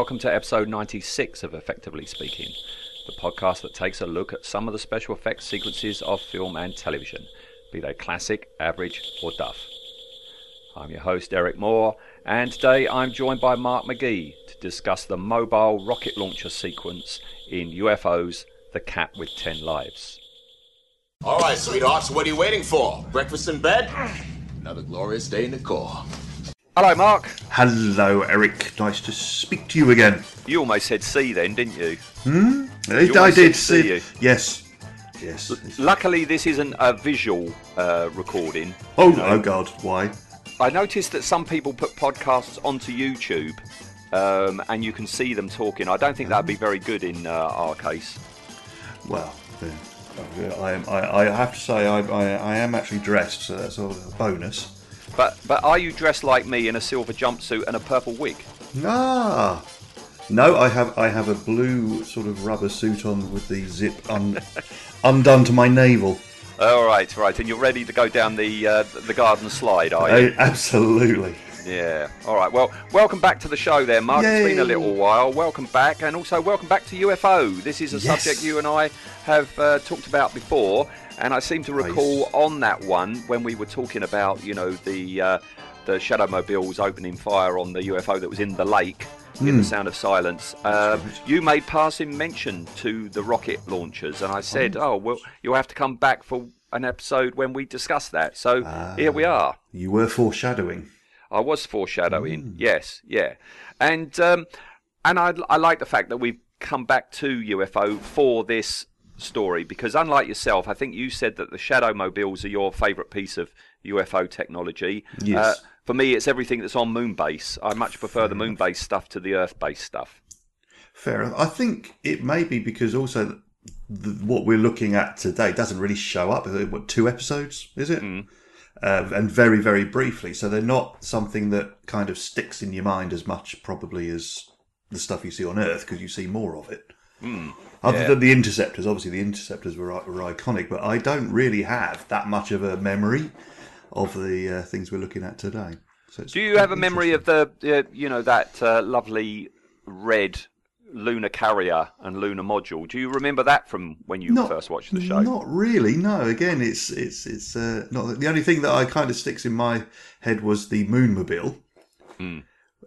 Hello, and welcome to episode 96 of Effectively Speaking, the podcast that takes a look at some of the special effects sequences of film and television, be they classic, average, or duff. I'm your host, Eric Moore, and today I'm joined by Mark McGee to discuss the mobile rocket launcher sequence in UFO's The Cat with Ten Lives. All right, sweethearts, what are you waiting for? Breakfast in bed? Another glorious day in the Corps. Hello, Mark. Hello, Eric. Nice to speak to you again. You almost said see then, didn't you? I, You I did see. you. Yes. Yes. Luckily, this isn't a visual uh, recording. Oh, oh God. Why? I noticed that some people put podcasts onto YouTube, um, and you can see them talking. I don't think that'd be very good in uh, our case. Well, yeah. I am. I, I have to say, I, I am actually dressed, so that's a bonus. But but are you dressed like me in a silver jumpsuit and a purple wig? Ah. No, I have. I have a blue sort of rubber suit on with the zip un, undone to my navel. All right, right, and you're ready to go down the uh, the garden slide, are you? I, absolutely. Yeah. All right. Well, welcome back to the show, there, Mark. It's been a little while. Welcome back, and also welcome back to UFO. This is a Yes. subject you and I have uh, talked about before, and I seem to recall Nice. on that one when we were talking about, you know, the uh, the shadow mobiles opening fire on the UFO that was in the lake. In Hmm. the sound of silence, um, you made passing mention to the rocket launchers, and I said, "Oh, well, you'll have to come back for an episode when we discuss that." So here we are. You were foreshadowing. I was foreshadowing. Mm. Yes, yeah, and um, and I, I like the fact that we've come back to UFO for this story because unlike yourself, I think you said that the shadow mobiles are your favourite piece of UFO technology. Uh, Yes. for me, it's everything that's on Moonbase. I much prefer the Moonbase stuff to the Earth-based stuff. Fair enough. I think it may be because also the, what we're looking at today doesn't really show up. Uh, What two episodes is it? Uh, and very very briefly, so they're not something that kind of sticks in your mind as much probably as the stuff you see on Earth because you see more of it. Other yeah. than the interceptors, obviously the interceptors were, were iconic, but I don't really have that much of a memory of the uh, things we're looking at today. So Do you have a memory of the, uh, you know, that uh, lovely red lunar carrier and lunar module? Do you remember that from when you first watched the show? Not really. No. Again, it's it's it's uh, not the only thing that I kind of sticks in my head was the Moonmobile, Hmm.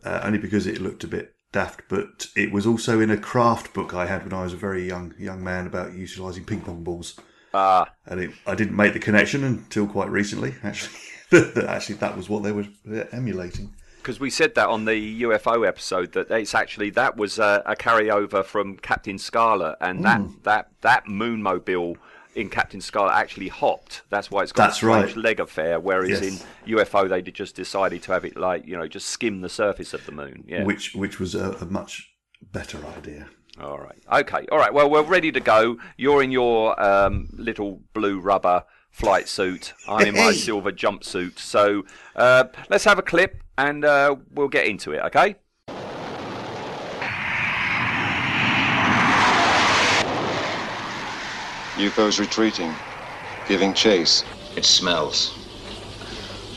uh, only because it looked a bit daft. But it was also in a craft book I had when I was a very young young man about utilising ping pong balls, Ah, and it, I didn't make the connection until quite recently. Actually, that actually that was what they were emulating. because we said that on the UFO episode that it's actually that was a, a carryover from Captain Scarlet, and that that that moonmobile in Captain Scarlet actually hopped. That's why it's got That's a strange right. leg affair. Whereas Yes. in UFO they just decided to have it like you know just skim the surface of the moon. Yeah. which which was a, a much better idea. All right. Okay. All right. Well, we're ready to go. You're in your um, little blue rubber flight suit. I'm in my silver jumpsuit. So uh, let's have a clip and uh, we'll get into it. Okay. UFOs retreating, giving chase. It smells.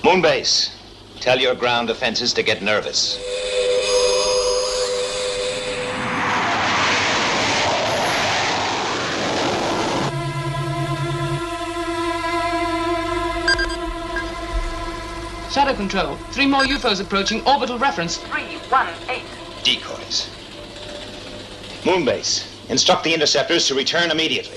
Moonbase, tell your ground defenses to get nervous. Shadow control. Three more UFOs approaching. Orbital reference. 318. Decoys. Moonbase, instruct the interceptors to return immediately.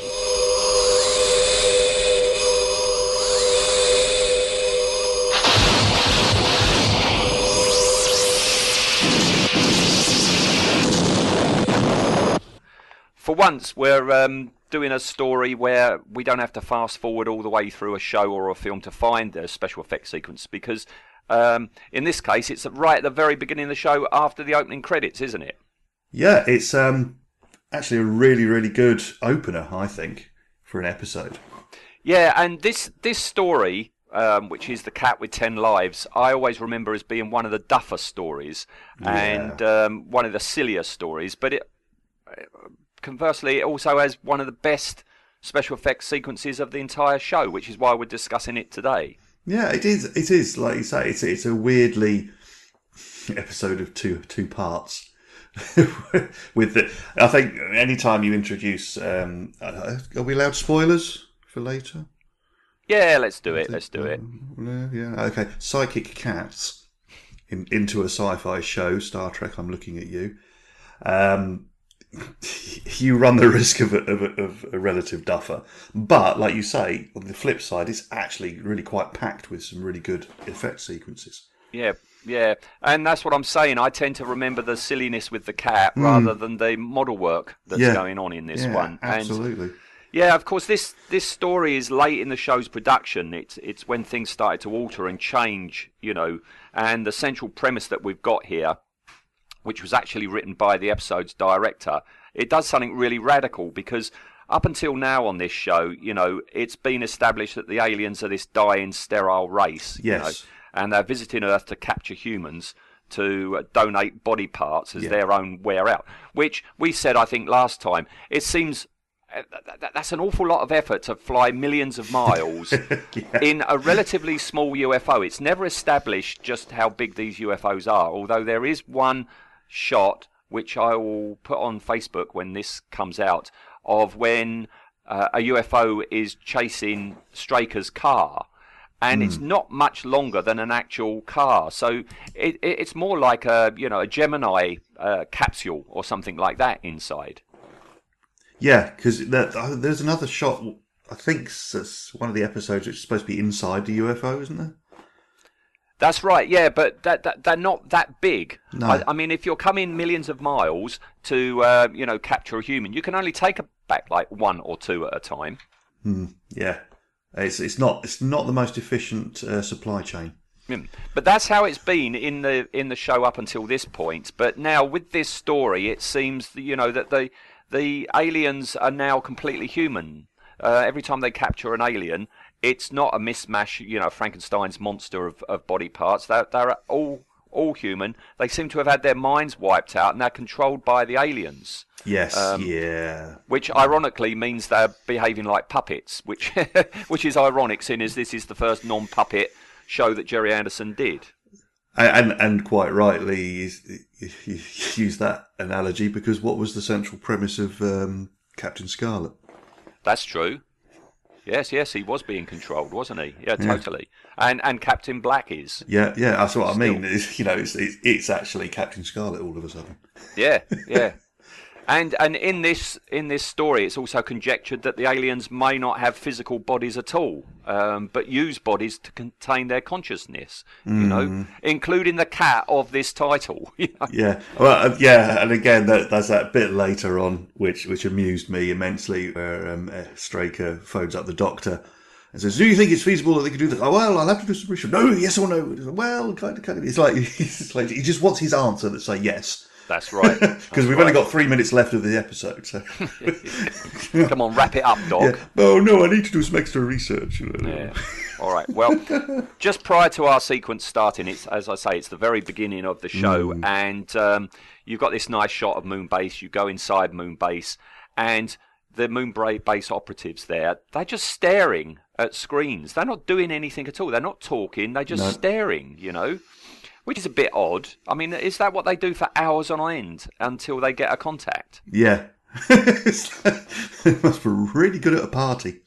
Once, we're um, doing a story where we don't have to fast forward all the way through a show or a film to find the special effects sequence because um, in this case it's right at the very beginning of the show after the opening credits, isn't it? Yeah, it's um actually a really really good opener, I think, for an episode. Yeah, and this this story, um, which is the cat with ten lives, I always remember as being one of the duffer stories and um, one of the sillier stories. But it, conversely, it also has one of the best special effects sequences of the entire show, which is why we're discussing it today. Yeah, it is. It is like you say. It's it's a weirdly episode of two two parts. With the, I think anytime you introduce, um, uh, are we allowed spoilers for later? Yeah, let's do it. Let's do it. Yeah, yeah. Okay. Psychic cats in, into a sci-fi show, Star Trek. I'm looking at you. Um, you run the risk of a, of, a, of a relative duffer, but like you say, on the flip side, it's actually really quite packed with some really good effect sequences. Yeah, yeah, and that's what I'm saying. I tend to remember the silliness with the cat hmm. rather than the model work that's. Yeah. going on in this Yeah, one. And absolutely. Yeah, of course. This this story is late in the show's production. It's it's when things started to alter and change, you know. And the central premise that we've got here, which was actually written by the episode's director, it does something really radical because up until now on this show, you know, it's been established that the aliens are this dying, sterile race. You Yes. know, and they're visiting Earth to capture humans to uh, donate body parts as Yeah. their own wear out. Which we said, I think, last time. It seems uh, th- th- that's an awful lot of effort to fly millions of miles in a relatively small UFO. It's never established just how big these UFOs are, although there is one shot which I will put on Facebook when this comes out of when uh, a UFO is chasing Straker's car. And it's not much longer than an actual car, so it, it, it's more like a you know a Gemini uh, capsule or something like that inside. Yeah, because there's another shot. I think it's one of the episodes which is supposed to be inside the UFO, isn't there? That's right, yeah, but that, that they're not that big. No. I, I mean, if you're coming millions of miles to, uh, you know, capture a human, you can only take a back like one or two at a time. Yeah, it's it's not it's not the most efficient uh, supply chain. Mm. But that's how it's been in the in the show up until this point. But now with this story, it seems that, you know that the the aliens are now completely human. Uh, every time they capture an alien, it's not a mismatch, you know, Frankenstein's monster of, of body parts. They're, they're all all human. They seem to have had their minds wiped out, and they're controlled by the aliens. Yes, Um, yeah, Which ironically means they're behaving like puppets, which which is ironic, seeing as this is the first non-puppet show that Gerry Anderson did. and and, and quite rightly you, use that analogy because what was the central premise of um, Captain Scarlet? That's true. Yes, yes, he was being controlled, wasn't he? Yeah, totally. And and Captain Black is. Yeah, yeah, that's what I mean. It's, you know, it's, it's it's actually Captain Scarlet all of a sudden. Yeah, yeah. And and in this in this story, it's also conjectured that the aliens may not have physical bodies at all, um, but use bodies to contain their consciousness. You know, including the cat of this title. you know. Yeah, well, uh, yeah, and again, that, that's that bit later on, which which amused me immensely, where um, uh, Straker phones up the doctor and says, "Do you think it's feasible that they could do this?" Oh, well, I'll have to do some research. No, yes or no? Well, kind of, kind of. It's like, it's like he just wants his answer that say yes, That's right. because we've only got three minutes left of the episode. So, Come on, wrap it up, dog. yeah. oh no, I need to do some extra research. Yeah. All right. Well, just prior to our sequence starting, it's as I say, it's the very beginning of the show, and um, you've got this nice shot of Moonbase. You go inside Moonbase, and the Moonbase base operatives there, they're just staring at screens. They're not doing anything at all. They're not talking. They're just No. staring. You know. Which is a bit odd. I mean, is that what they do for hours on end until they get a contact? Yeah, they must be really good at a party.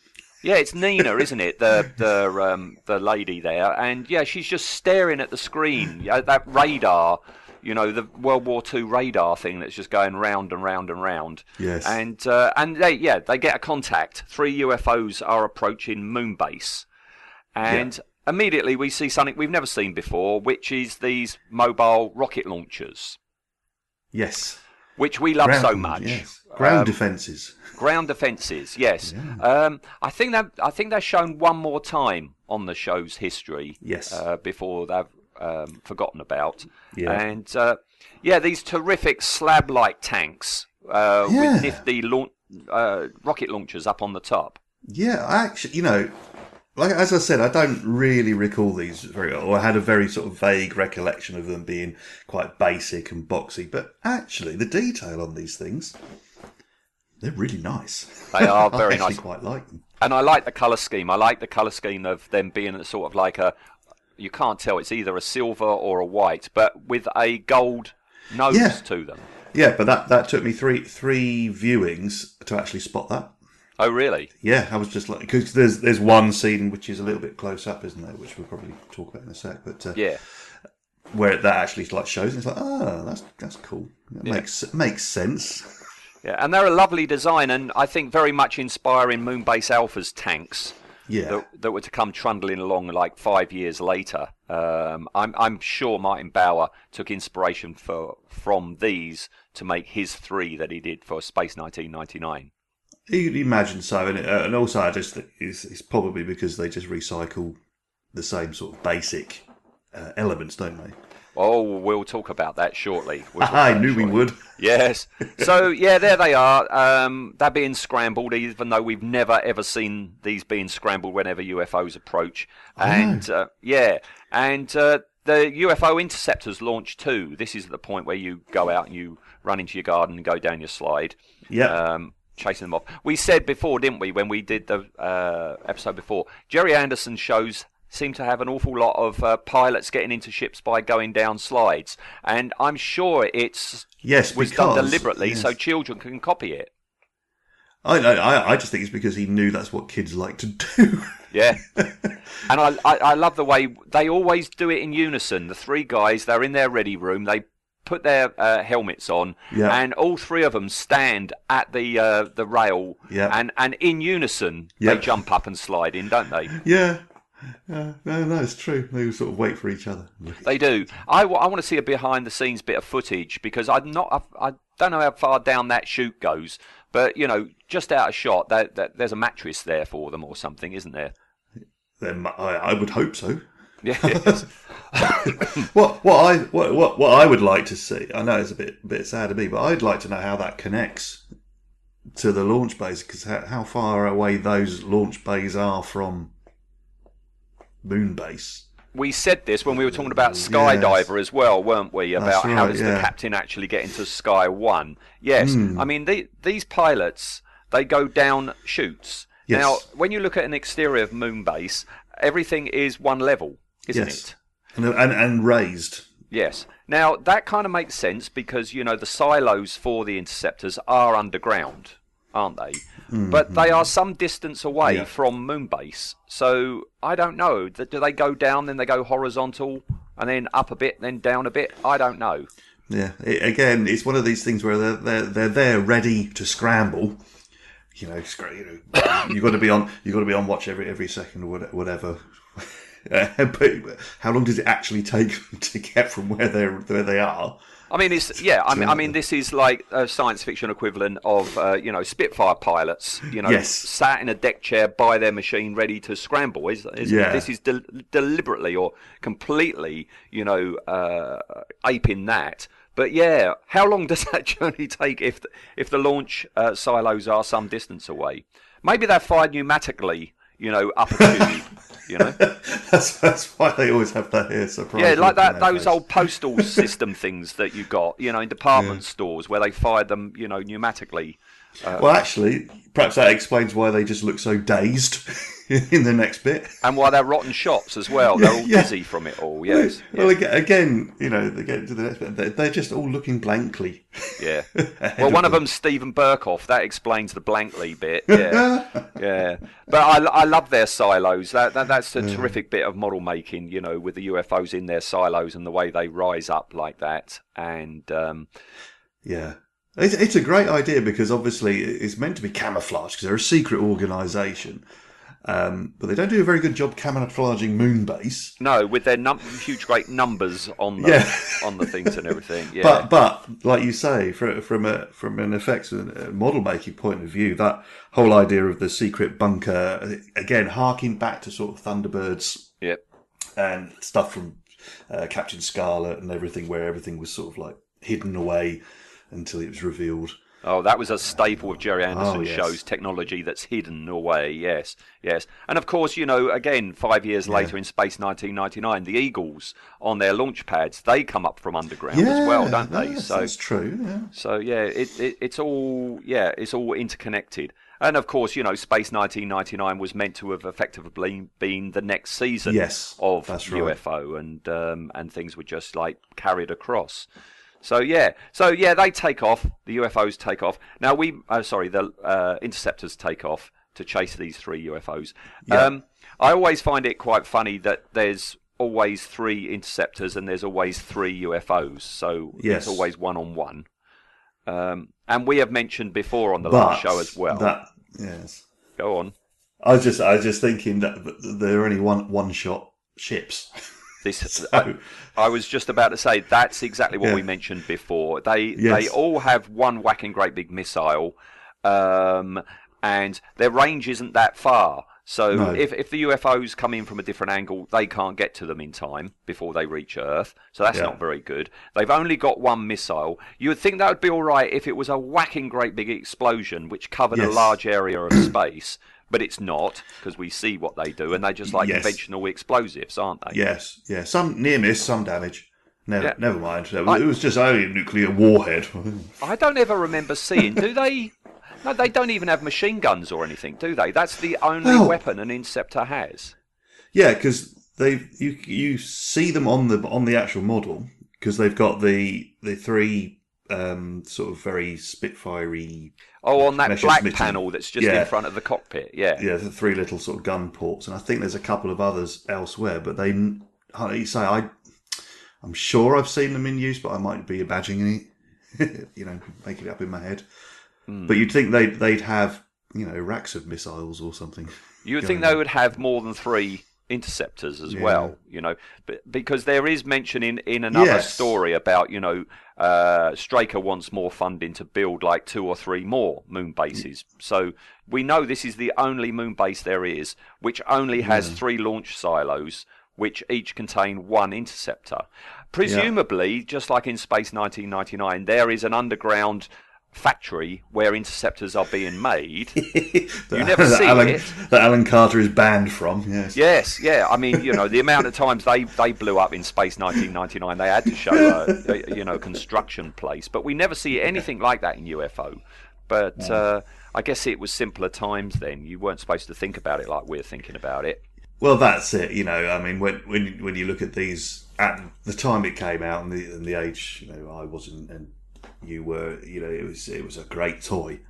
Yeah, it's Nina, isn't it? The the um, the lady there, and yeah, she's just staring at the screen. Yeah, that radar, you know, the World War II radar thing that's just going round and round and round. Yes. And uh, and they yeah they get a contact. Three UFOs are approaching Moonbase, and immediately we see something we've never seen before, which is these mobile rocket launchers, Yes, which we love so much. Yes. Ground Um, defences. Ground defences, yes. Um, I think that I think they're shown one more time on the show's history. Yes. Uh, before they've um, forgotten about. Yeah. And uh, yeah, these terrific slab-like tanks uh, Yeah. with nifty launch, uh, rocket launchers up on the top. Yeah, I actually, you know, like as I said, I don't really recall these very well. I had a very sort of vague recollection of them being quite basic and boxy. But actually, the detail on these things, they're really nice. They are very I actually nice. quite like them. And I like the colour scheme. I like the colour scheme of them being sort of like a you can't tell. It's either a silver or a white, but with a gold nose Yeah. to them. Yeah, but that, that took me three three viewings to actually spot that. Oh, really? Yeah, I was just like because there's there's one scene which is a little bit close up, isn't there? Which we'll probably talk about in a sec. But uh, Yeah. where that actually like shows, and it's like, oh, that's that's cool. That makes makes sense. Yeah, and they're a lovely design, and I think very much inspiring Moonbase Alpha's tanks. Yeah, that, that were to come trundling along like five years later. Um, I'm, I'm sure Martin Bower took inspiration for, from these to make his three that he did for Space 1999. You'd imagine so, and, uh, and also I just think it's, it's probably because they just recycle the same sort of basic uh, elements, don't they? Oh, we'll talk about that shortly. We'll I knew we would. Yes. So yeah, there they are. Um, they're being scrambled, even though we've never ever seen these being scrambled whenever UFOs approach. And uh, yeah, and uh, the UFO interceptors launch too. This is the point where you go out and you run into your garden and go down your slide. Yeah. Um, chasing them off. We said before, didn't we, when we did the uh, episode before? Gerry Anderson shows seem to have an awful lot of uh, pilots getting into ships by going down slides, and I'm sure it's Yes, was done deliberately yes. so children can copy it. I, I I just think it's because he knew that's what kids like to do. Yeah, and I, I I love the way they always do it in unison. The three guys, they're in their ready room. They put their uh, helmets on, Yeah. and all three of them stand at the uh, the rail, Yeah. and and in unison Yeah. they jump up and slide in, don't they? yeah. Yeah, no, no, it's true. They sort of wait for each other. They do. I, want to see a behind the scenes bit of footage because I'm not. I, I don't know how far down that chute goes, but you know, just out of shot, that, that there's a mattress there for them or something, isn't there? Then I, I would hope so. Yes. What what I what, what what I would like to see, I know it's a bit bit sad to me, but I'd like to know how that connects to the launch base because how, how far away those launch bays are from moon base. we said this when we were talking about Skydiver as well, weren't we? About how right, does the captain actually get into Sky One? Yes, Hmm. I mean the, these pilots they go down chutes. Yes. Now, when you look at an exterior of Moonbase, everything is one level, isn't yes, it? and, and and raised. Yes. Now that kind of makes sense because you know the silos for the interceptors are underground, aren't they? But they mm-hmm. are some distance away Yeah. from Moonbase, so I don't know. Do they go down, then they go horizontal, and then up a bit, then down a bit? I don't know. Yeah, it, again, it's one of these things where they're they're, they're there ready to scramble. You know, you know, you got to be on You've got to be on watch every every second or whatever. Uh, but how long does it actually take to get from where they are where they are? I mean, it's yeah. I mean, I mean, this is like a science fiction equivalent of uh, you know Spitfire pilots. You know, Yes. sat in a deck chair by their machine, ready to scramble. Is, is Yeah. this is del- deliberately or completely, you know, uh, aping that. But yeah, how long does that journey take if the, if the launch uh, silos are some distance away? Maybe they're fired pneumatically. You know, up a tube. You know. That's that's why they always have that here surprise. Yeah, like that. Those old postal system things that you got, you know, in department stores where they fired them, you know, pneumatically. Well, actually, perhaps that explains why they just look so dazed in the next bit. And why they're rotten shots as well. They're all Yeah. dizzy from it all. Yes. Well, aga- again, you know, they get to the next bit. they're- just all looking blankly. Yeah. Well, one of them's Steven Berkoff. That explains the blankly bit. Yeah. yeah. But I, I love their silos. That, that that's a terrific bit of model making. You know, with the UFOs in their silos and the way they rise up like that. And um, Yeah. It's, it's a great idea because obviously it's meant to be camouflage because they're a secret organisation. Um, but they don't do a very good job camouflaging Moonbase. no, with their num- huge, great numbers on the Yeah. on the things and everything. Yeah. But but like you say, from from a from an effects and uh, model making point of view, that whole idea of the secret bunker again harking back to sort of Thunderbirds Yep. and stuff from uh, Captain Scarlet and everything, where everything was sort of like hidden away until it was revealed. Oh, that was a staple of Gerry Anderson's Oh, yes. shows, technology that's hidden away. Yes, yes. And of course, you know, again, five years later in Space 1999, the Eagles on their launch pads, they come up from underground as well, don't they? yes, so, that's true. Yeah. so yeah, it, it, it's all yeah, it's all interconnected. And of course, you know, Space 1999 was meant to have effectively been the next season Yes, of that's right. UFO, and um, and things were just like carried across. So yeah, so yeah, they take off. The UFOs take off. Now we, oh, sorry, the uh, interceptors take off to chase these three UFOs. Yeah. Um, I always find it quite funny that there's always three interceptors and there's always three UFOs. So Yes. it's always one on one. Um, and we have mentioned before on the but last show as well. That yes. Go on. I was just I was just thinking that they're only one one shot ships. This So- I, I was just about to say that's exactly what Yeah. we mentioned before. They Yes. they all have one whacking great big missile, um, and their range isn't that far. So No. if if the UFOs come in from a different angle, they can't get to them in time before they reach Earth. So that's Yeah. not very good. They've only got one missile. You would think that would be all right if it was a whacking great big explosion which covered a large area of space. But it's not because we see what they do, and they're just like Yes. conventional explosives, aren't they? yes, yeah. Some near miss, some damage. Never, Yeah. never mind. It was, I- it was just only a nuclear warhead. I don't ever remember seeing. Do they? No, they don't even have machine guns or anything, do they? That's the only weapon an interceptor has. yeah, because they you you see them on the on the actual model because they've got the the three um, sort of very spitfirey Oh, on that black Smithson. panel that's just Yeah. in front of the cockpit. Yeah. yeah, the three little sort of gun ports, and I think there's a couple of others elsewhere. But they, like you say, I, I'm sure I've seen them in use, but I might be imagining it, you know, making it up in my head. Hmm. But you'd think they would they'd have, you know, racks of missiles or something. You would think they on. would have more than three interceptors as Yeah. well, you know, but because there is mention in, in another Yes. story about, you know, uh, Straker wants more funding to build like two or three more moon bases. So we know this is the only moon base there is, which only has three launch silos, which each contain one interceptor. Presumably, just like in Space 1999, there is an underground factory where interceptors are being made. you never see Alan, it. That Alan Carter is banned from. Yes. Yes, yeah. I mean, you know, the amount of times they, they blew up in Space 1999, they had to show, uh, a, you know, construction place. But we never see anything like that in UFO. But uh, I guess it was simpler times then. You weren't supposed to think about it like we're thinking about it. Well, that's it. You know, I mean, when when when you look at these at the time it came out and the and the age, you know, I wasn't and you were, you know, it was it was a great toy.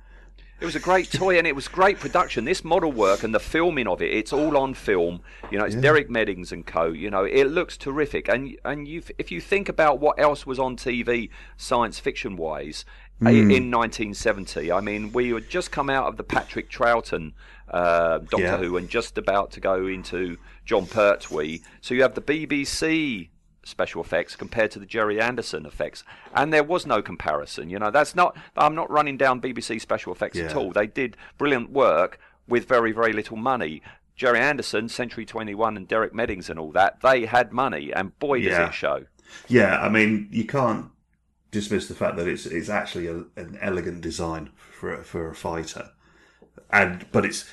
It was a great toy and it was great production. This model work and the filming of it, it's all on film. You know, it's Derek Meddings and co. You know, it looks terrific. And and you, if you think about what else was on TV, science fiction wise, in 1970, I mean, we had just come out of the Patrick Troughton uh, Doctor Yeah. Who and just about to go into Jon Pertwee. So you have the BBC special effects compared to the Gerry Anderson effects, and there was no comparison. You know, that's not. I'm not running down BBC special effects at all. They did brilliant work with very very little money. Gerry Anderson, Century 21, and Derek Meddings and all that, they had money, and boy does Yeah. it show. Yeah, I mean, you can't dismiss the fact that it's it's actually a, an elegant design for a- for a fighter, and but it's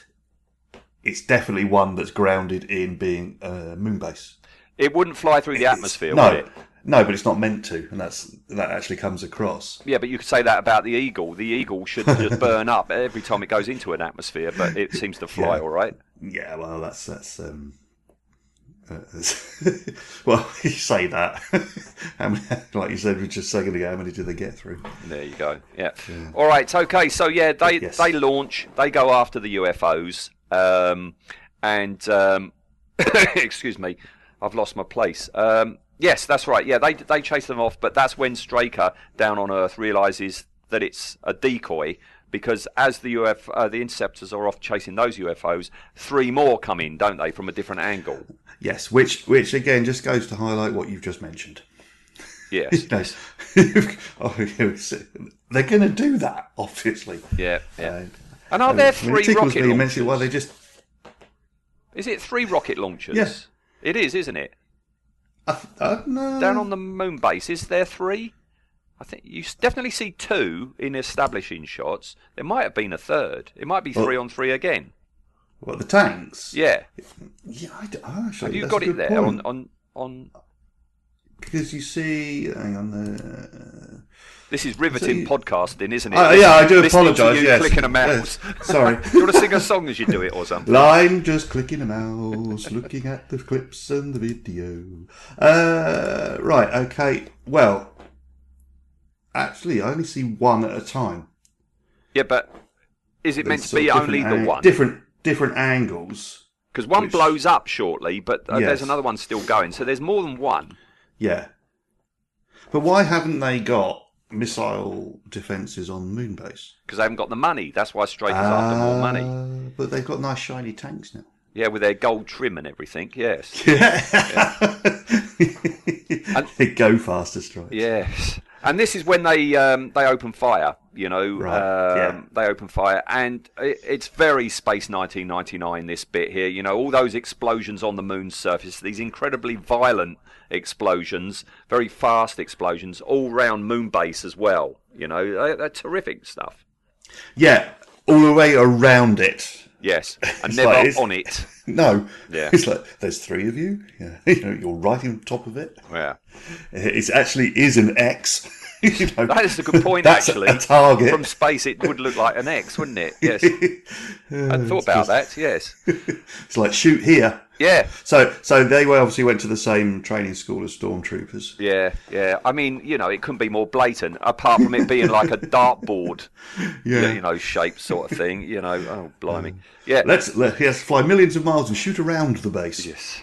it's definitely one that's grounded in being a moon base. It wouldn't fly through the atmosphere, no, would it? no, but it's not meant to, and that's that actually comes across. Yeah, but you could say that about the eagle. The eagle should just burn up every time it goes into an atmosphere, but it seems to fly Yeah. all right. Yeah, well, that's that's. Um, uh, well, you say that. many, like you said we just second ago, how many did they get through? There you go. Yeah. All right. Okay. So yeah, they Yes. they launch. They go after the UFOs. Um, and um, excuse me, I've lost my place. Um, yes, that's right. Yeah, they they chase them off, but that's when Straker down on Earth realizes that it's a decoy. Because as the UF, uh, the interceptors are off chasing those UFOs, three more come in, don't they, from a different angle? Yes, which which again just goes to highlight what you've just mentioned. Yes. Oh, yes, they're going to do that, obviously. Yeah. Yeah. Uh, And are I mean, there three rocket me immensely why launchers? they just. Is it three rocket launchers? Yes. It is, isn't it? I, th- no. Down on the moon base, is there three? I think you definitely see two in establishing shots. There might have been a third. It might be Well- three on three again. What the tanks? Yeah. Yeah, I actually, Have you got it there point. on on on? Because you see, hang on, the. This is riveting See- podcasting, isn't it? Uh, yeah, I do apologise. you Yes, clicking a mouse. Yes. Sorry. you want to sing a song as you do it or something? Line just clicking a mouse, looking at the clips and the video. Uh, right, okay. Well, actually, I only see one at a time. Yeah, but is it meant to be only different the one? Different, different angles. Because one which- blows up shortly, but uh, there's another one still going. So there's more than one. Yeah. But why haven't they got missile defences on Moonbase? Because they haven't got the money. That's why Straker is after more money. Uh, But they've got nice shiny tanks now. Yeah, with their gold trim and everything. Yes. they go faster strikes. Yes, and this is when they um, they open fire. You know, Right, um, yeah. they open fire, and it, it's very Space 1999. This bit here, you know, all those explosions on the moon's surface, these incredibly violent explosions, very fast explosions, all round moon base as well. You know, they, they're terrific stuff. Yeah, all the way around it. Yes, and It's never like on it. No. Yeah. It's like there's three of you. Yeah. You know, you're right on top of it. Yeah. It actually is an X. you know. That is a good point, a- actually. A target. From space, it would look like an X, wouldn't it? Yes. I thought about that. Yes. It's like shoot here. Yeah. So, so they obviously went to the same training school as stormtroopers. Yeah, yeah. I mean, you know, it couldn't be more blatant, apart from it being like a dartboard, Yeah. you know, shape sort of thing. You know, oh blimey, yeah. Let's let, yes, fly millions of miles and shoot around the base. Yes.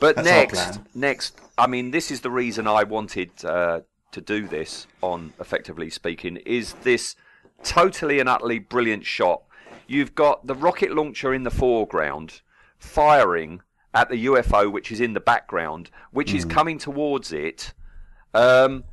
But That's next, next, I mean, this is the reason I wanted uh, to do this on effectively speaking. Is this totally and utterly brilliant shot? You've got the rocket launcher in the foreground, firing at the UFO, which is in the background, which is coming towards it. Um,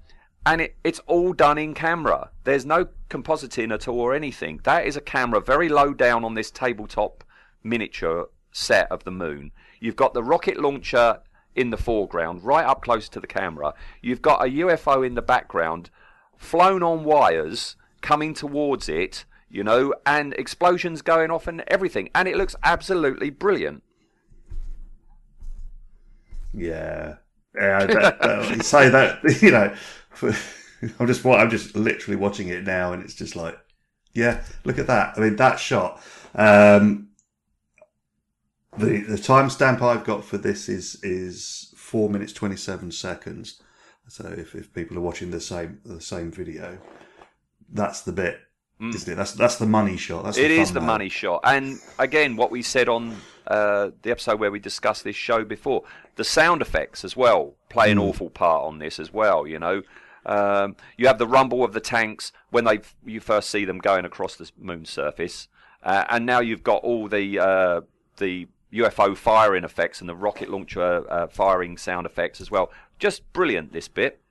and it, it's all done in camera. There's no compositing at all or anything. That is a camera very low down on this tabletop miniature set of the moon. You've got the rocket launcher in the foreground, right up close to the camera. You've got a UFO in the background, flown on wires, coming towards it, you know, and explosions going off and everything. And it looks absolutely brilliant. Yeah, yeah. That, that, you say that, you know. I'm just, I'm just literally watching it now, and it's just like, yeah, look at that. I mean, that shot. Um, the the timestamp I've got for this is is four minutes twenty seven seconds. So if, if people are watching the same the same video, that's the bit, isn't it? That's that's the money shot. That's Mm. It the is the money shot. And again, what we said on uh, the episode where we discussed this show before, the sound effects as well play an awful part on this as well. You know, um, you have the rumble of the tanks when they you first see them going across the moon's surface, uh, and now you've got all the uh, the UFO firing effects and the rocket launcher uh, firing sound effects as well. Just brilliant this bit.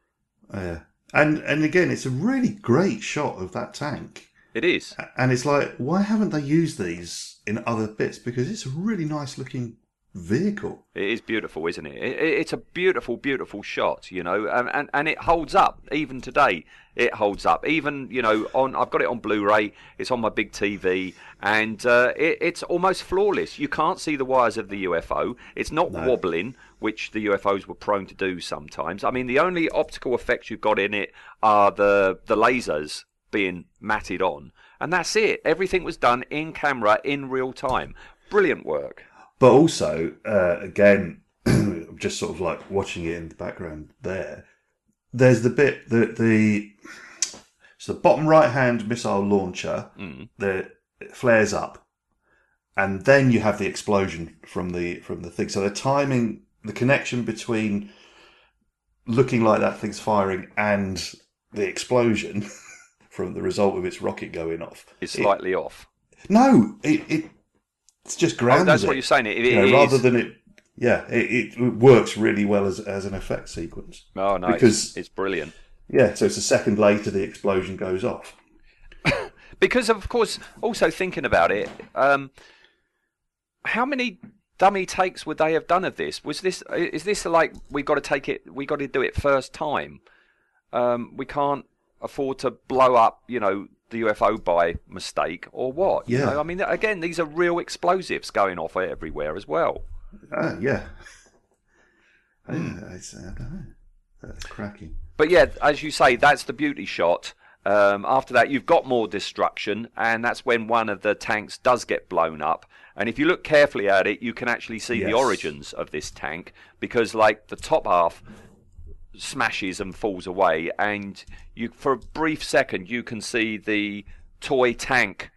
Yeah, and and again, it's a really great shot of that tank. It is. And it's like, why haven't they used these in other bits? Because it's a really nice looking vehicle. It is beautiful, isn't it? it it- it's a beautiful, beautiful shot, you know, and, and, and it holds up even today. It holds up, even you know, on I've got it on Blu-ray. It's on my big TV, and uh, it, it's almost flawless. You can't see the wires of the UFO. It's not wobbling, which the UFOs were prone to do sometimes. I mean, the only optical effects you've got in it are the the lasers being matted on, and that's it. Everything was done in camera in real time. Brilliant work. But also, uh, again, I'm just sort of like watching it in the background there. There's the bit that the so the bottom right hand missile launcher the it flares up, and then you have the explosion from the from the thing. So the timing, the connection between looking like that thing's firing and the explosion from the result of its rocket going off. It's It- slightly off. no, it, it it's just grounds. Oh, that's it, what you're saying. It, you know, it rather is- than it. Yeah, it, it works really well as as an effect sequence. Oh no, because it's, it's brilliant. yeah, so it's a second later the explosion goes off. Because of course, also thinking about it, um, how many dummy takes would they have done of this? Was this is this like we've got to take it? We got to do it first time. Um, we can't afford to blow up, you know, the UFO by mistake or what? You Yeah. know, I mean, again, these are real explosives going off everywhere as well. Uh, yeah, yeah it's, I don't know. That's cracking. But yeah, as you say, that's the beauty shot. Um, after that, you've got more destruction, and that's when one of the tanks does get blown up. And if you look carefully at it, you can actually see the origins of this tank because, like, the top half smashes and falls away, and you, for a brief second, you can see the toy tank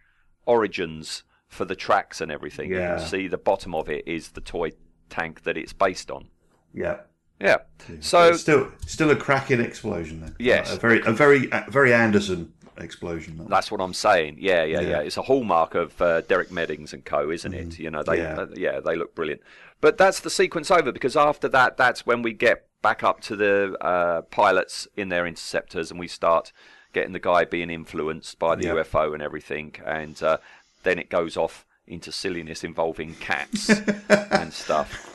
origins for the tracks and everything. You Yeah. can see the bottom of it is the toy tank that it's based on. Yeah. Yeah. So It's still, still a cracking explosion. Though. Yes. a very, a very, a very Anderson explosion. That. That's what I'm saying. Yeah, yeah, yeah. Yeah. It's a hallmark of uh, Derek Meddings and Co, isn't it? You know, they, Yeah. uh, yeah, they look brilliant. But that's the sequence over because after that, that's when we get back up to the uh, pilots in their interceptors and we start getting the guy being influenced by the Yep. UFO and everything, and uh, then it goes off into silliness involving cats and stuff.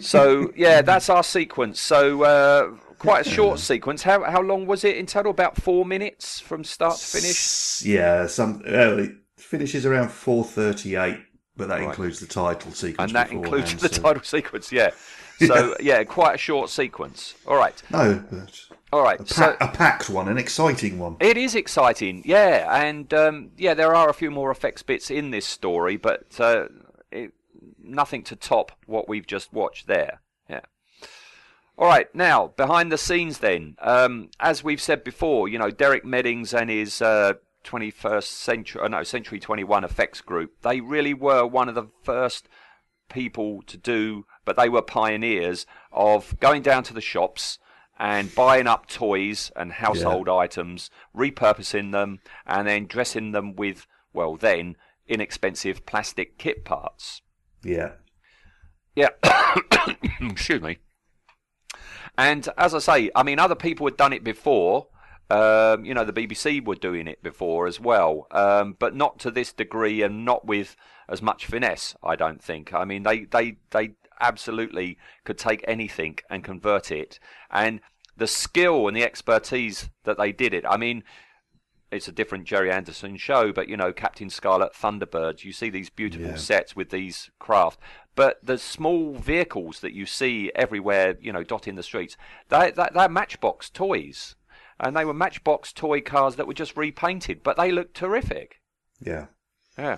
So yeah, that's our sequence. So uh, quite a short sequence. How how long was it in total? About four minutes from start to finish. Yeah, some it finishes around four thirty-eight, but that includes the title sequence. and that includes the so- title sequence. Yeah. So yeah, quite a short sequence. All right, No, but all right. a, So pa- a packed one, an exciting one. it is exciting. Yeah, and um, yeah, there are a few more effects bits in this story, but uh, it, nothing to top what we've just watched there. Yeah. All right, now behind the scenes. Then, um, as we've said before, you know Derek Meddings and his uh, 21st century, uh, no, Century 21 effects group. They really were one of the first people to do, but they were pioneers of going down to the shops and buying up toys and household items, repurposing them, and then dressing them with, well, then inexpensive plastic kit parts. Yeah, Yeah. Excuse me. And as I say, I mean, other people had done it before. Um, you know, the BBC were doing it before as well, um, but not to this degree and not with as much finesse. I don't think. I mean, they they they absolutely could take anything and convert it, and the skill and the expertise that they did it. I mean, it's a different Gerry Anderson show, but you know, Captain Scarlet, Thunderbirds, you see these beautiful Yeah. sets with these craft. But the small vehicles that you see everywhere, you know, dotting the streets, they, they, they're Matchbox toys. And they were Matchbox toy cars that were just repainted, but they looked terrific. yeah, Yeah.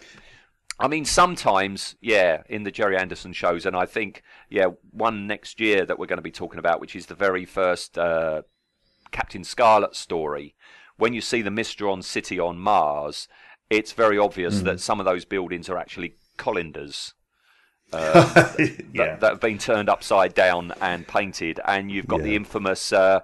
I mean, sometimes, yeah, in the Gerry Anderson shows, and I think, yeah, one next year that we're going to be talking about, which is the very first uh, Captain Scarlet story. When you see the Mysteron city on Mars, it's very obvious that some of those buildings are actually colinders yeah. that, that have been turned upside down and painted, and you've got the infamous uh,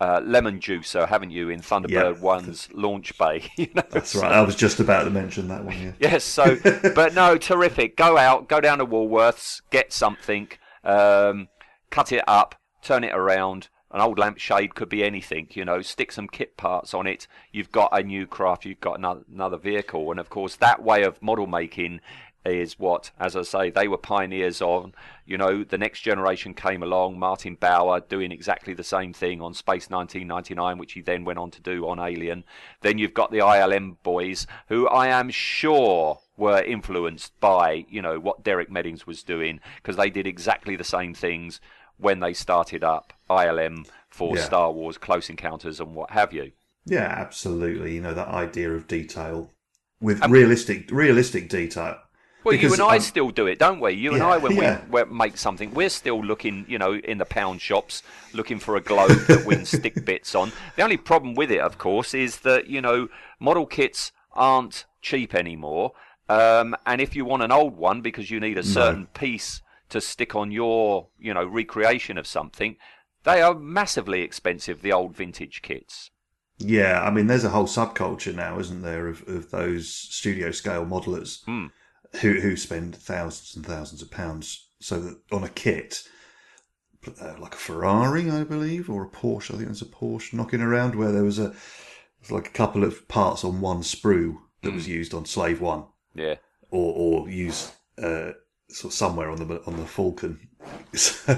uh, lemon juicer, haven't you, in Thunderbird Yeah. One's launch bay? you know, That's right. I was just about to mention that one. Yeah. Yes, so, but no, terrific. Go out, go down to Woolworths, get something, um, cut it up, turn it around. An old lampshade could be anything, you know. Stick some kit parts on it. You've got a new craft. You've got another, another vehicle, and of course, that way of model making is what, as I say, they were pioneers on. You know, the next generation came along. Martin Bower doing exactly the same thing on Space 1999, which he then went on to do on Alien. Then you've got the ILM boys, who I am sure were influenced by, you know, what Derek Meddings was doing, because they did exactly the same things when they started up ILM for Yeah. Star Wars, Close Encounters, and what have you. Yeah, absolutely. You know that idea of detail with realistic, realistic detail. Well, you and I um, still do it, don't we? You and I, when yeah. we, we make something, we're still looking, you know, in the pound shops, looking for a globe that we can stick bits on. The only problem with it, of course, is that you know, model kits aren't cheap anymore. Um, and if you want an old one because you need a certain piece to stick on your, you know, recreation of something, they are massively expensive. The old vintage kits. Yeah, I mean, there's a whole subculture now, isn't there, of, of those studio scale modelers Hmm. Who who spend thousands and thousands of pounds so that on a kit, uh, like a Ferrari, I believe, or a Porsche. I think there's a Porsche knocking around where there was a there's like a couple of parts on one sprue that Hmm. was used on Slave One, Yeah. or or used uh, sort of somewhere on the on the Falcon. So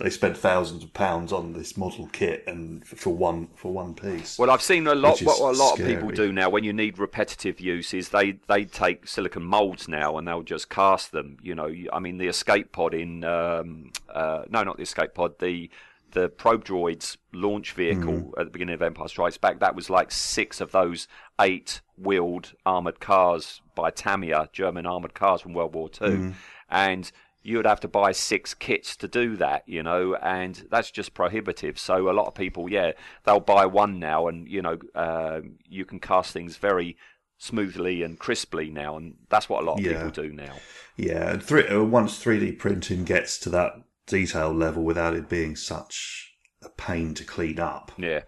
they spent thousands of pounds on this model kit and for one for one piece. Well, I've seen a lot. What a lot of people do now when you need repetitive use is they they take silicon molds now and they'll just cast them. You know, I mean the escape pod in um, uh, no, not the escape pod, the the probe droids launch vehicle at the beginning of Empire Strikes Back. That was like six of those eight wheeled armored cars by Tamiya, German armored cars from World War Two, and you would have to buy six kits to do that, you know, and that's just prohibitive. So a lot of people, yeah, they'll buy one now, and you know, uh, you can cast things very smoothly and crisply now, and that's what a lot of Yeah. people do now. Yeah, and three, uh, once 3D printing gets to that detail level without it being such a pain to clean up, Yeah.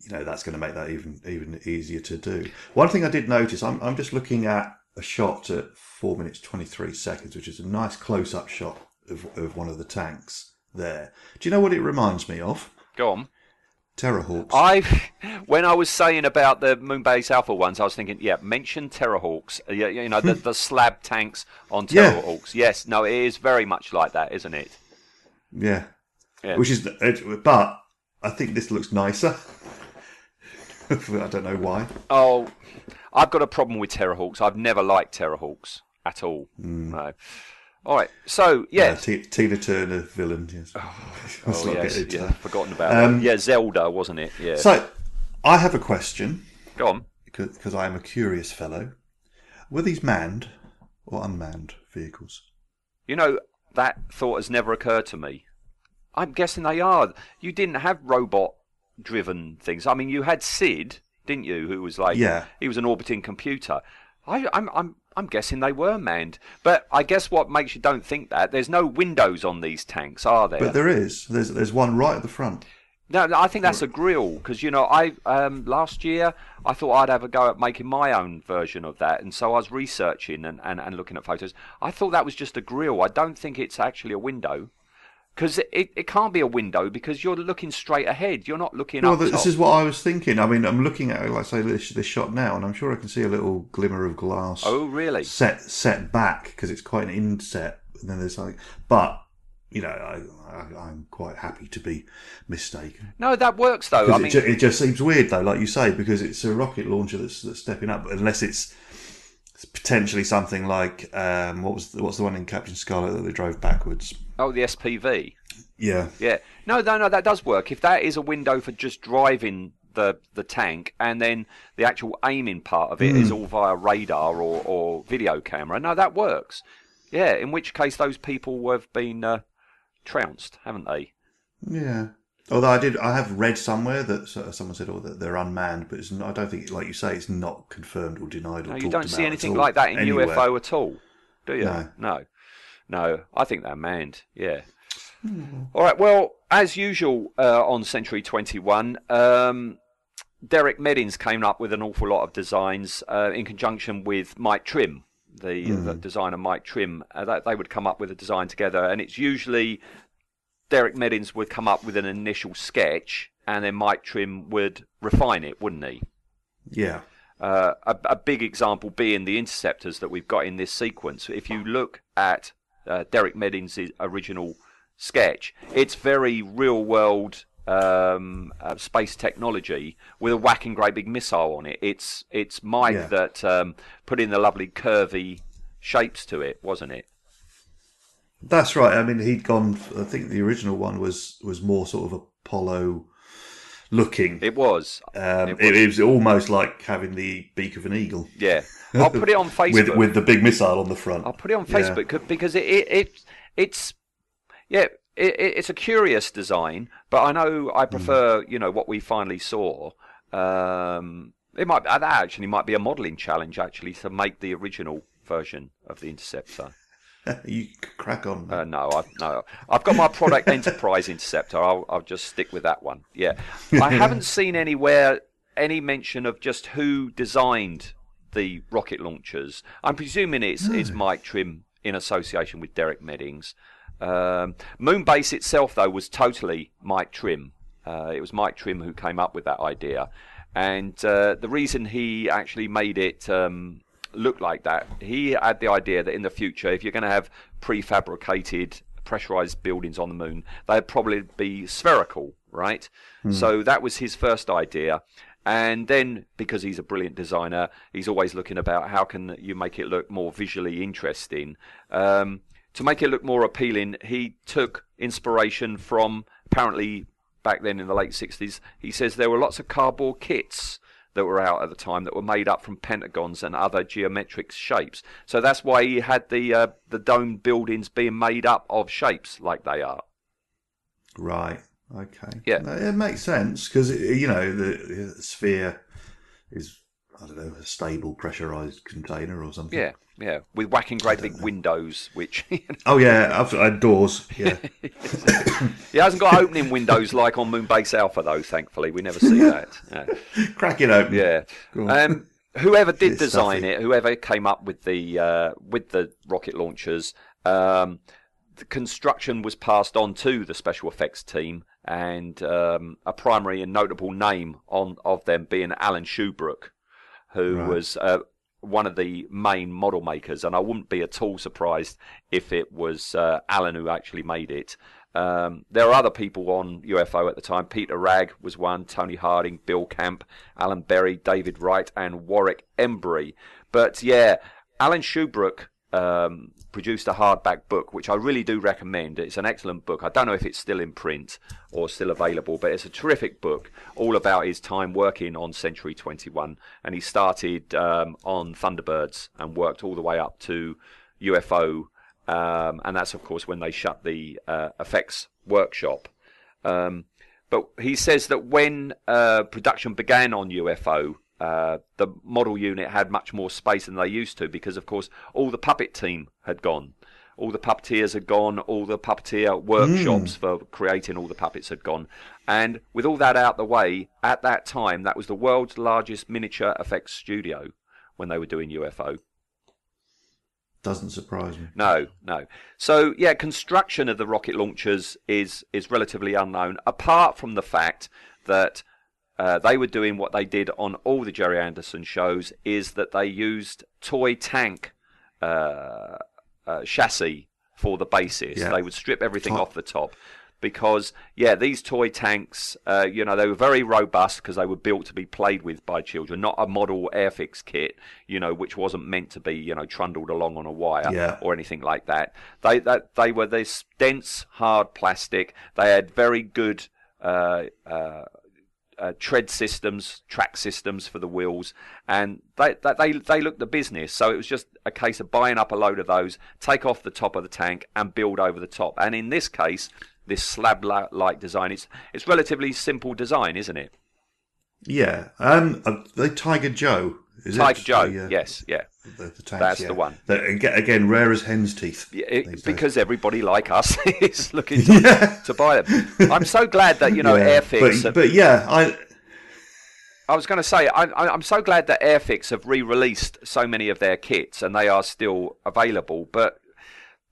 you know, that's going to make that even even easier to do. One thing I did notice, I'm, I'm just looking at a shot at 4 minutes 23 seconds, which is a nice close up shot of, of one of the tanks there. Do you know what it reminds me of? Go on. Terrahawks. I, when I was saying about the Moonbase Alpha ones, I was thinking, yeah, mention Terrahawks. Uh, yeah, you know, the, the slab tanks on Yeah. Terrahawks. Yes, no, it is very much like that, isn't it? yeah. Yeah. Which is, but I think this looks nicer. I don't know why. Oh, I've got a problem with Terrahawks. I've never liked Terrahawks at all. No. All right. So Uh, yeah. T- Tina Turner villain. Yes. Let's oh yes. Yeah. that. Forgotten about Um, that. Yeah, Zelda, wasn't it? Yeah. So, I have a question Go on. because I am a curious fellow. Were these manned or unmanned vehicles? You know, that thought has never occurred to me. I'm guessing they are. You didn't have robot driven things. I mean, you had Sid, didn't you, who was like, Yeah. he was an orbiting computer. I, I'm, I'm, I'm guessing they were manned. But I guess what makes you don't think that, there's no windows on these tanks, are there? But there is. There's there's one right at the front. No, I think that's a grill because you know I um, last year I thought I'd have a go at making my own version of that, and so I was researching and, and, and looking at photos. I thought that was just a grill. I don't think it's actually a window because it, it, can't be a window because you're looking straight ahead. You're not looking Well, up. this top. is what I was thinking. I mean, I'm looking at, like say, this, this shot now, and I'm sure I can see a little glimmer of glass. Oh, really? Set set back because it's quite an inset, and then there's like, but you know, I, I I'm quite happy to be mistaken. No, that works though. I mean, it, ju- it just seems weird, though, like you say, because it's a rocket launcher that's, that's stepping up, unless it's potentially something like um, what was the, what's the one in Captain Scarlet that they drove backwards? oh, the SPV. Yeah, Yeah. No, no, no, that does work. If that is a window for just driving the the tank and then the actual aiming part of it is Hmm. all via radar or, or video camera, no, that works. Yeah, in which case those people have been uh, trounced, haven't they? yeah. Although I did, I have read somewhere that someone said, "Oh, that they're unmanned," but it's not, I don't think, like you say, it's not confirmed or denied or No, you don't see anything like that in anywhere. UFO at all, do you? No. No. No, I think they're manned, yeah. Hmm. All right, well, as usual uh, on Century 21, um, Derek Meddings came up with an awful lot of designs uh, in conjunction with Mike Trim, the, Hmm. the designer Mike Trim. Uh, that they would come up with a design together, and it's usually Derek Meddings would come up with an initial sketch, and then Mike Trim would refine it, wouldn't he? Yeah, Uh, a, a big example being the interceptors that we've got in this sequence. If you look at uh, Derek Meddings' original sketch, it's very real world um, uh, space technology with a whacking great big missile on it. It's it's Mike Yeah. that um, put in the lovely curvy shapes to it, wasn't it? That's right. I mean, he'd gone. I think the original one was was more sort of Apollo looking. It was. um, it it, was. was almost like having the beak of an eagle. Yeah. I'll put it on Facebook. with with the big missile on the front. I'll put it on Facebook co- because it, it, it it's yeah it, it, it's a curious design, but I know I prefer you know what we finally saw. Um, it might that actually might be a modelling challenge actually to make the original version of the Interceptor. you crack on. Uh, no, I've no, I've got my product Enterprise Interceptor. I'll, I'll just stick with that one. Yeah, I haven't seen anywhere any mention of just who designed the rocket launchers. I'm presuming it's it's Mike Trim in association with Derek Meddings. Um, Moonbase itself, though, was totally Mike Trim. Uh, it was Mike Trim who came up with that idea, and uh, the reason he actually made it um, look like that, he had the idea that in the future, if you're going to have prefabricated pressurized buildings on the moon, they'd probably be spherical, right? So that was his first idea. And then, because he's a brilliant designer, he's always looking about how can you make it look more visually interesting. Um, to make it look more appealing, he took inspiration from apparently back then in the late 60s, he says there were lots of cardboard kits that were out at the time that were made up from pentagons and other geometric shapes. So that's why he had the uh, the domed buildings being made up of shapes like they are. Right. Okay. Yeah. It makes sense because you know the, the sphere is I don't know a stable pressurized container or something. Yeah, yeah, with whacking great big windows, which you know, Oh yeah, I've, uh, doors. Yeah. he hasn't got opening windows like on Moonbase Alpha though. Thankfully, we never see that. Yeah. Crack it open. Yeah. Um, whoever did It's design stuffy. it, whoever came up with the uh, with the rocket launchers, um, the construction was passed on to the special effects team, and um, a primary and notable name on of them being Alan Shubrook, who Right. was uh, one of the main model makers. And I wouldn't be at all surprised if it was uh, Alan who actually made it. Um, there are other people on UFO at the time. Peter Ragg was one, Tony Harding, Bill Camp, Alan Berry, David Wright, and Warwick Embry. But yeah, Alan Shubrook um, produced a hardback book, which I really do recommend. It's an excellent book. I don't know if it's still in print or still available, but it's a terrific book, all about his time working on Century 21. And he started um, on Thunderbirds and worked all the way up to UFO. Um, and that's, of course, when they shut the uh, effects workshop. Um, but he says that when uh, production began on UFO, uh, the model unit had much more space than they used to because, of course, all the puppet team had gone. All the puppeteers had gone, all the puppeteer workshops for creating all the puppets had gone. And with all that out the way, at that time, that was the world's largest miniature effects studio when they were doing UFO. Doesn't surprise me. No, no. So yeah, construction of the rocket launchers is is relatively unknown, apart from the fact that uh, they were doing what they did on all the Gerry Anderson shows, is that they used toy tank uh, uh, chassis for the bases. Yeah. They would strip everything Top. off the top. Because yeah, these toy tanks, uh, you know, they were very robust because they were built to be played with by children, not a model Airfix kit, you know, which wasn't meant to be, you know, trundled along on a wire Yeah. or anything like that. They that they were this dense, hard plastic. They had very good uh, uh, uh, tread systems, track systems for the wheels, and they, they they looked the business. So it was just a case of buying up a load of those, take off the top of the tank, and build over the top. And in this case, this slab-like design, it's it's relatively simple design, isn't it? Yeah. Um. uh, The Tiger Joe. Is Tiger it? Joe, The, uh, yes, yeah. The, the tanks, That's yeah. the one. Again, rare as hen's teeth. Yeah, it- days. because everybody like us is looking to, to buy them. I'm so glad that you know Yeah, Airfix. But, but yeah, I I was going to say, I, I, I'm so glad that Airfix have re-released so many of their kits, and they are still available. But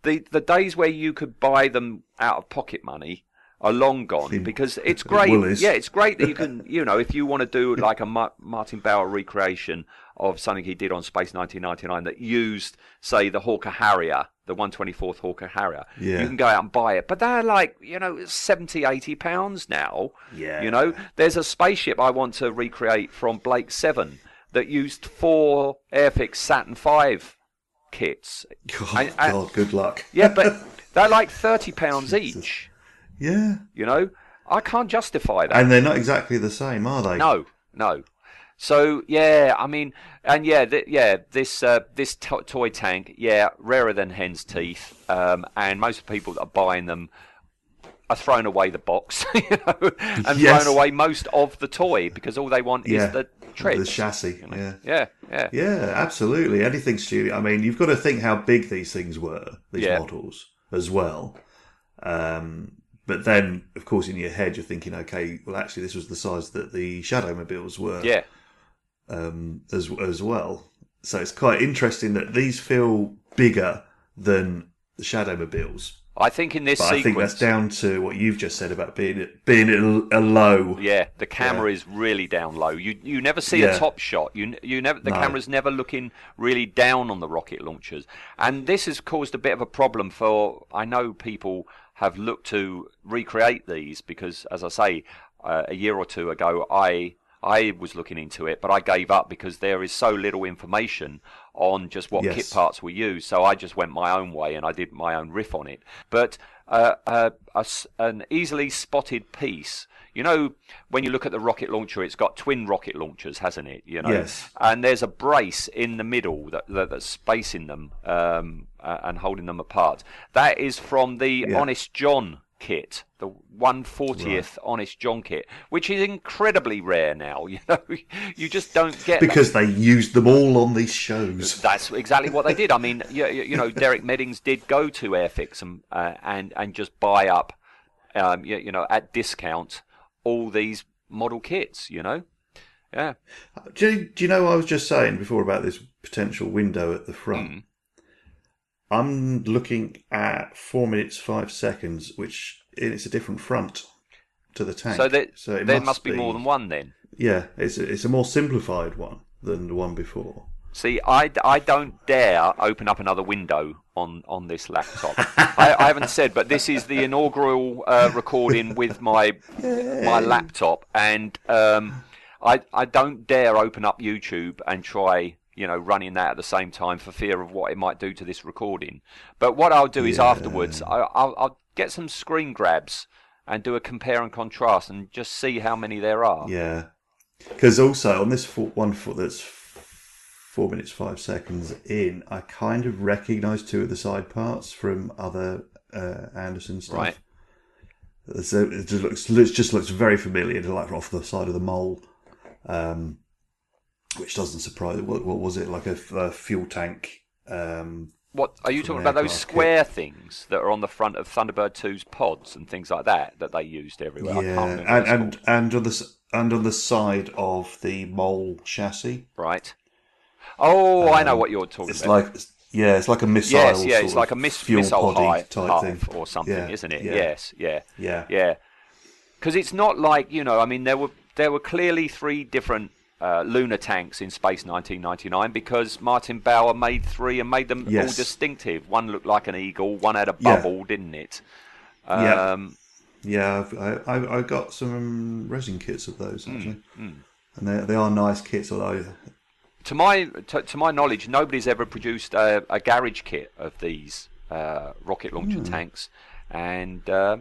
the the days where you could buy them out of pocket money are long gone because it's great. Yeah, it's great that you can, you know, if you want to do like a Ma- Martin Bower recreation of something he did on Space 1999 that used, say, the Hawker Harrier, the 124th Hawker Harrier, Yeah. you can go out and buy it. But they're like, you know, 70, 80 pounds now. Yeah. You know, there's a spaceship I want to recreate from Blake 7 that used four Airfix Saturn 5 kits. God, And- and- God, good luck. Yeah, but they're like thirty pounds each. Yeah, You know, I can't justify that. and they're not exactly the same, are they? no, no. So yeah, I mean, and yeah, th- yeah, this uh, this to- toy tank, yeah, rarer than hen's teeth, um, and most people that are buying them are throwing away the box, you know, and Yes. throwing away most of the toy because all they want Yeah, is the treads. the chassis. Yeah. Yeah, yeah, Yeah, absolutely. Anything studio. I mean, you've got to think how big these things were, these Yeah. models, as well. Um, but then, of course, in your head, you're thinking, okay, well, actually, this was the size that the SHADO Mobiles were yeah. um, as as well. So it's quite interesting that these feel bigger than the SHADO Mobiles. I think in this But I think that's down to what you've just said about being being a, low. Yeah, the camera is really down low. You you never see Yeah. a top shot. You you never the No. camera's never looking really down on the rocket launchers, and this has caused a bit of a problem for. I know people have looked to recreate these because, as I say, uh, a year or two ago, I I was looking into it, but I gave up because there is so little information on just what Yes. kit parts were used. So I just went my own way and I did my own riff on it. But uh, uh, a an easily spotted piece. You know, when you look at the rocket launcher, it's got twin rocket launchers, hasn't it? You know, Yes. and there's a brace in the middle that, that that's spacing them um, uh, and holding them apart. That is from the Yeah. Honest John kit, the 140th Honest John kit, which is incredibly rare now. You know, you just don't get that. Because they used them all on these shows. That's exactly what they did. I mean, you, you know, Derek Meddings did go to Airfix and uh, and and just buy up, um, you, you know, at discount all these model kits. You know, yeah, Do you, do you know what I was just saying before about this potential window at the front? Hmm. I'm looking at four minutes five seconds, which it's a different front to the tank. so there it there must be more than one then. Yeah, it's a, it's a more simplified one than the one before. See, I, I don't dare open up another window on, on this laptop. I, I haven't said, but this is the inaugural uh, recording with my my laptop, and um, I I don't dare open up YouTube and try you know running that at the same time for fear of what it might do to this recording. But what I'll do is afterwards, I, I'll, I'll get some screen grabs and do a compare and contrast and just see how many there are. Yeah, because also on this foot, one foot that's four minutes five seconds in, I kind of recognise two of the side parts from other uh, Anderson stuff. Right. So it just looks it just looks very familiar, like off the side of the mole, um, which doesn't surprise. What, what was it like a fuel tank? Um, What are you talking about? Those square things that are on the front of Thunderbird 2's pods and things like that that they used everywhere. Yeah, and and, called. and on the and on the side of the mole chassis, right. Oh, I know what you're talking Um, it's about. like yeah, it's like a missile. yes, yeah, it's like a fuel missile poddy high type thing or something, Yeah, isn't it? yeah, Yes, yeah, Yeah. yeah. Because it's not like you know. I mean, there were there were clearly three different. Uh, lunar tanks in Space 1999 because Martin Bower made three and made them all distinctive. One looked like an eagle, one had a Yeah. bubble, didn't it? Yeah. Um, Yeah, I've, I, I I got some resin kits of those Hmm, actually, and they they are nice kits. Although to my to, to my knowledge, nobody's ever produced a, a garage kit of these uh, rocket launcher tanks, and uh,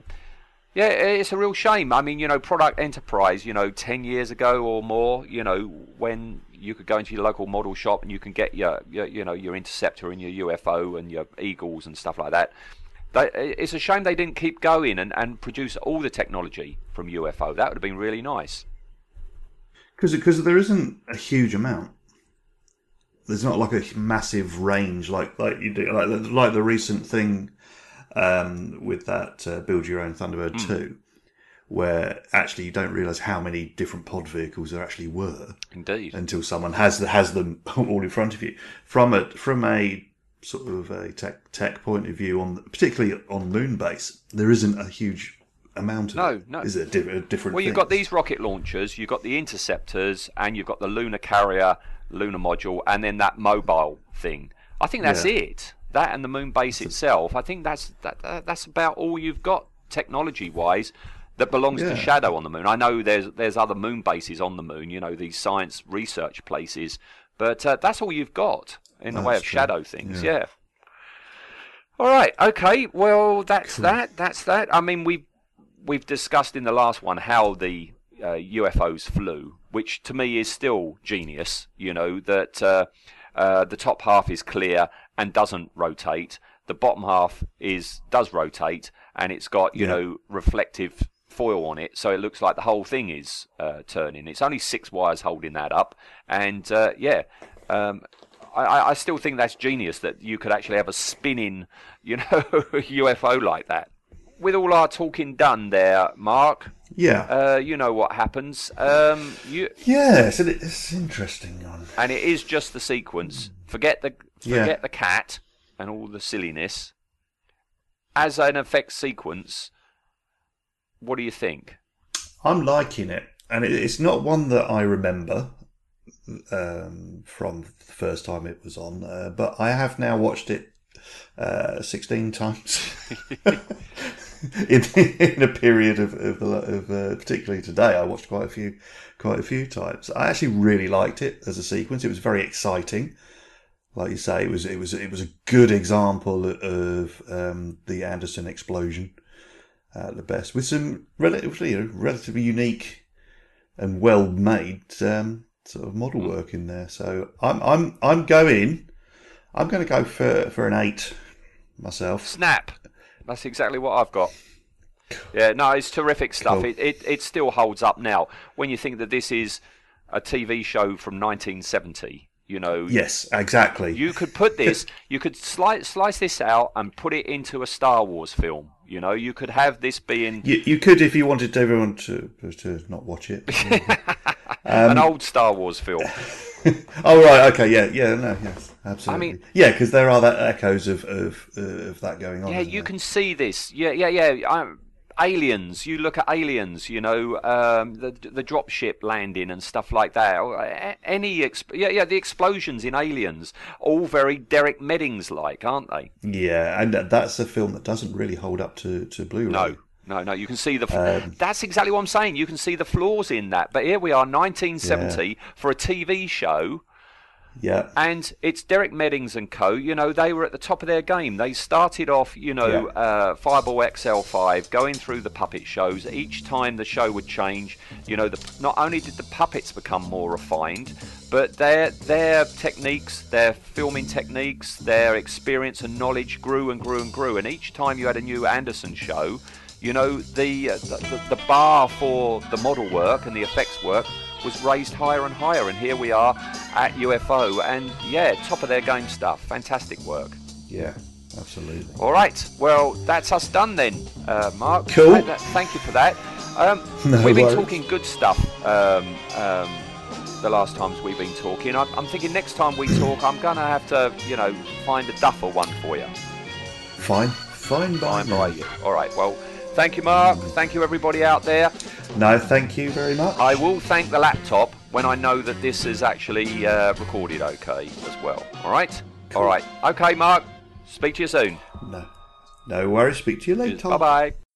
yeah, it's a real shame. I mean, you know, Product Enterprise, you know, ten years ago or more, you know, when you could go into your local model shop and you can get your, your you know your interceptor and your UFO and your Eagles and stuff like that. They, it's a shame they didn't keep going and, and produce all the technology from UFO. That would have been really nice. because because there isn't a huge amount. There's not like a massive range like like you do like like the recent thing um, with that uh, build your own Thunderbird Hmm. two, where actually you don't realise how many different pod vehicles there actually were Indeed. until someone has has them all in front of you. From a from a sort of a tech tech point of view, on particularly on Moonbase, there isn't a huge amount of No, it. no. Is it di- different? Well, you've got these rocket launchers, you've got the interceptors, and you've got the lunar carrier, lunar module, and then that mobile thing. I think that's Yeah. it. That and the moon base itself. I think that's that, that that's about all you've got technology wise that belongs Yeah. to SHADO on the moon. I know there's there's other moon bases on the moon. You know these science research places, but uh, that's all you've got in the way of true. SHADO things. Yeah. yeah. All right. Okay. Well, that's that. That's that. I mean, we've we've discussed in the last one how the uh, UFOs flew, which to me is still genius. You know that uh, uh, the top half is clear and doesn't rotate. The bottom half is does rotate, and it's got you Yeah. know reflective foil on it, so it looks like the whole thing is uh, turning. It's only six wires holding that up, and uh, yeah. Um, I- I, still think that's genius that you could actually have a spinning, you know, UFO like that. With all our talking done there, Mark, yeah. uh, you know what happens. Um, you Yes, and it's interesting and it is just the sequence. Forget the Yeah. forget the cat and all the silliness. As an effects sequence, what do you think? I'm liking it, and it's not one that I remember um, from the first time it was on, uh, but I have now watched it uh, 16 times in, in a period of, of, of uh, particularly today. I watched quite a few, quite a few times. I actually really liked it as a sequence. It was very exciting. Like you say, it was it was it was a good example of um, the Anderson explosion at the best, with some relatively relatively unique and well made um, sort of model work in there. So I'm I'm I'm going I'm going to go for for an eight myself. Snap. That's exactly what I've got. Yeah, no, it's terrific stuff. Cool. It, it it still holds up now. When you think that this is a TV show from 1970, you know, Yes, exactly. you could put this, you could slice slice this out and put it into a Star Wars film. You know, you could have this being You, you could if you wanted everyone to to not watch it. an Um, old Star Wars film. oh right, okay, yeah, yeah, no, yes, absolutely. I mean- yeah, because there are that echoes of of, uh, of that going on. Yeah, you there? can see this. Yeah, yeah, yeah. Um, aliens. You look at aliens. You know, um, the the dropship landing and stuff like that. Any, exp- yeah, yeah. The explosions in Aliens, all very Derek Meddings like, aren't they? Yeah, and that's a film that doesn't really hold up to to Blu-ray. No, no, no. You can see the. Um, that's exactly what I'm saying. You can see the flaws in that. But here we are, 1970, for a TV show. Yeah, And it's Derek Meddings and co. You know, they were at the top of their game. They started off, you know, Yeah. uh, Fireball XL5, going through the puppet shows. Each time the show would change, you know, the, not only did the puppets become more refined, but their their techniques, their filming techniques, their experience and knowledge grew and grew and grew. And each time you had a new Anderson show, you know, the uh, the, the bar for the model work and the effects work was raised higher and higher. And here we are at UFO, and yeah, top of their game stuff. Fantastic work. yeah, absolutely. All right, well, that's us done then, uh, Mark. Cool. Th- th- Thank you for that. Um, No we've been worries. talking good stuff um, um, the last times we've been talking. I'm, I'm thinking next time we talk, I'm going to have to, you know, find a duffer one for you. Fine, fine by Fine by you. All right, well, thank you, Mark. Thank you, everybody out there. No, thank you very much. I will thank the laptop when I know that this is actually uh, recorded okay as well. All right? All right. Okay, Mark. Speak to you soon. No, no worries. Speak to you later. Bye bye.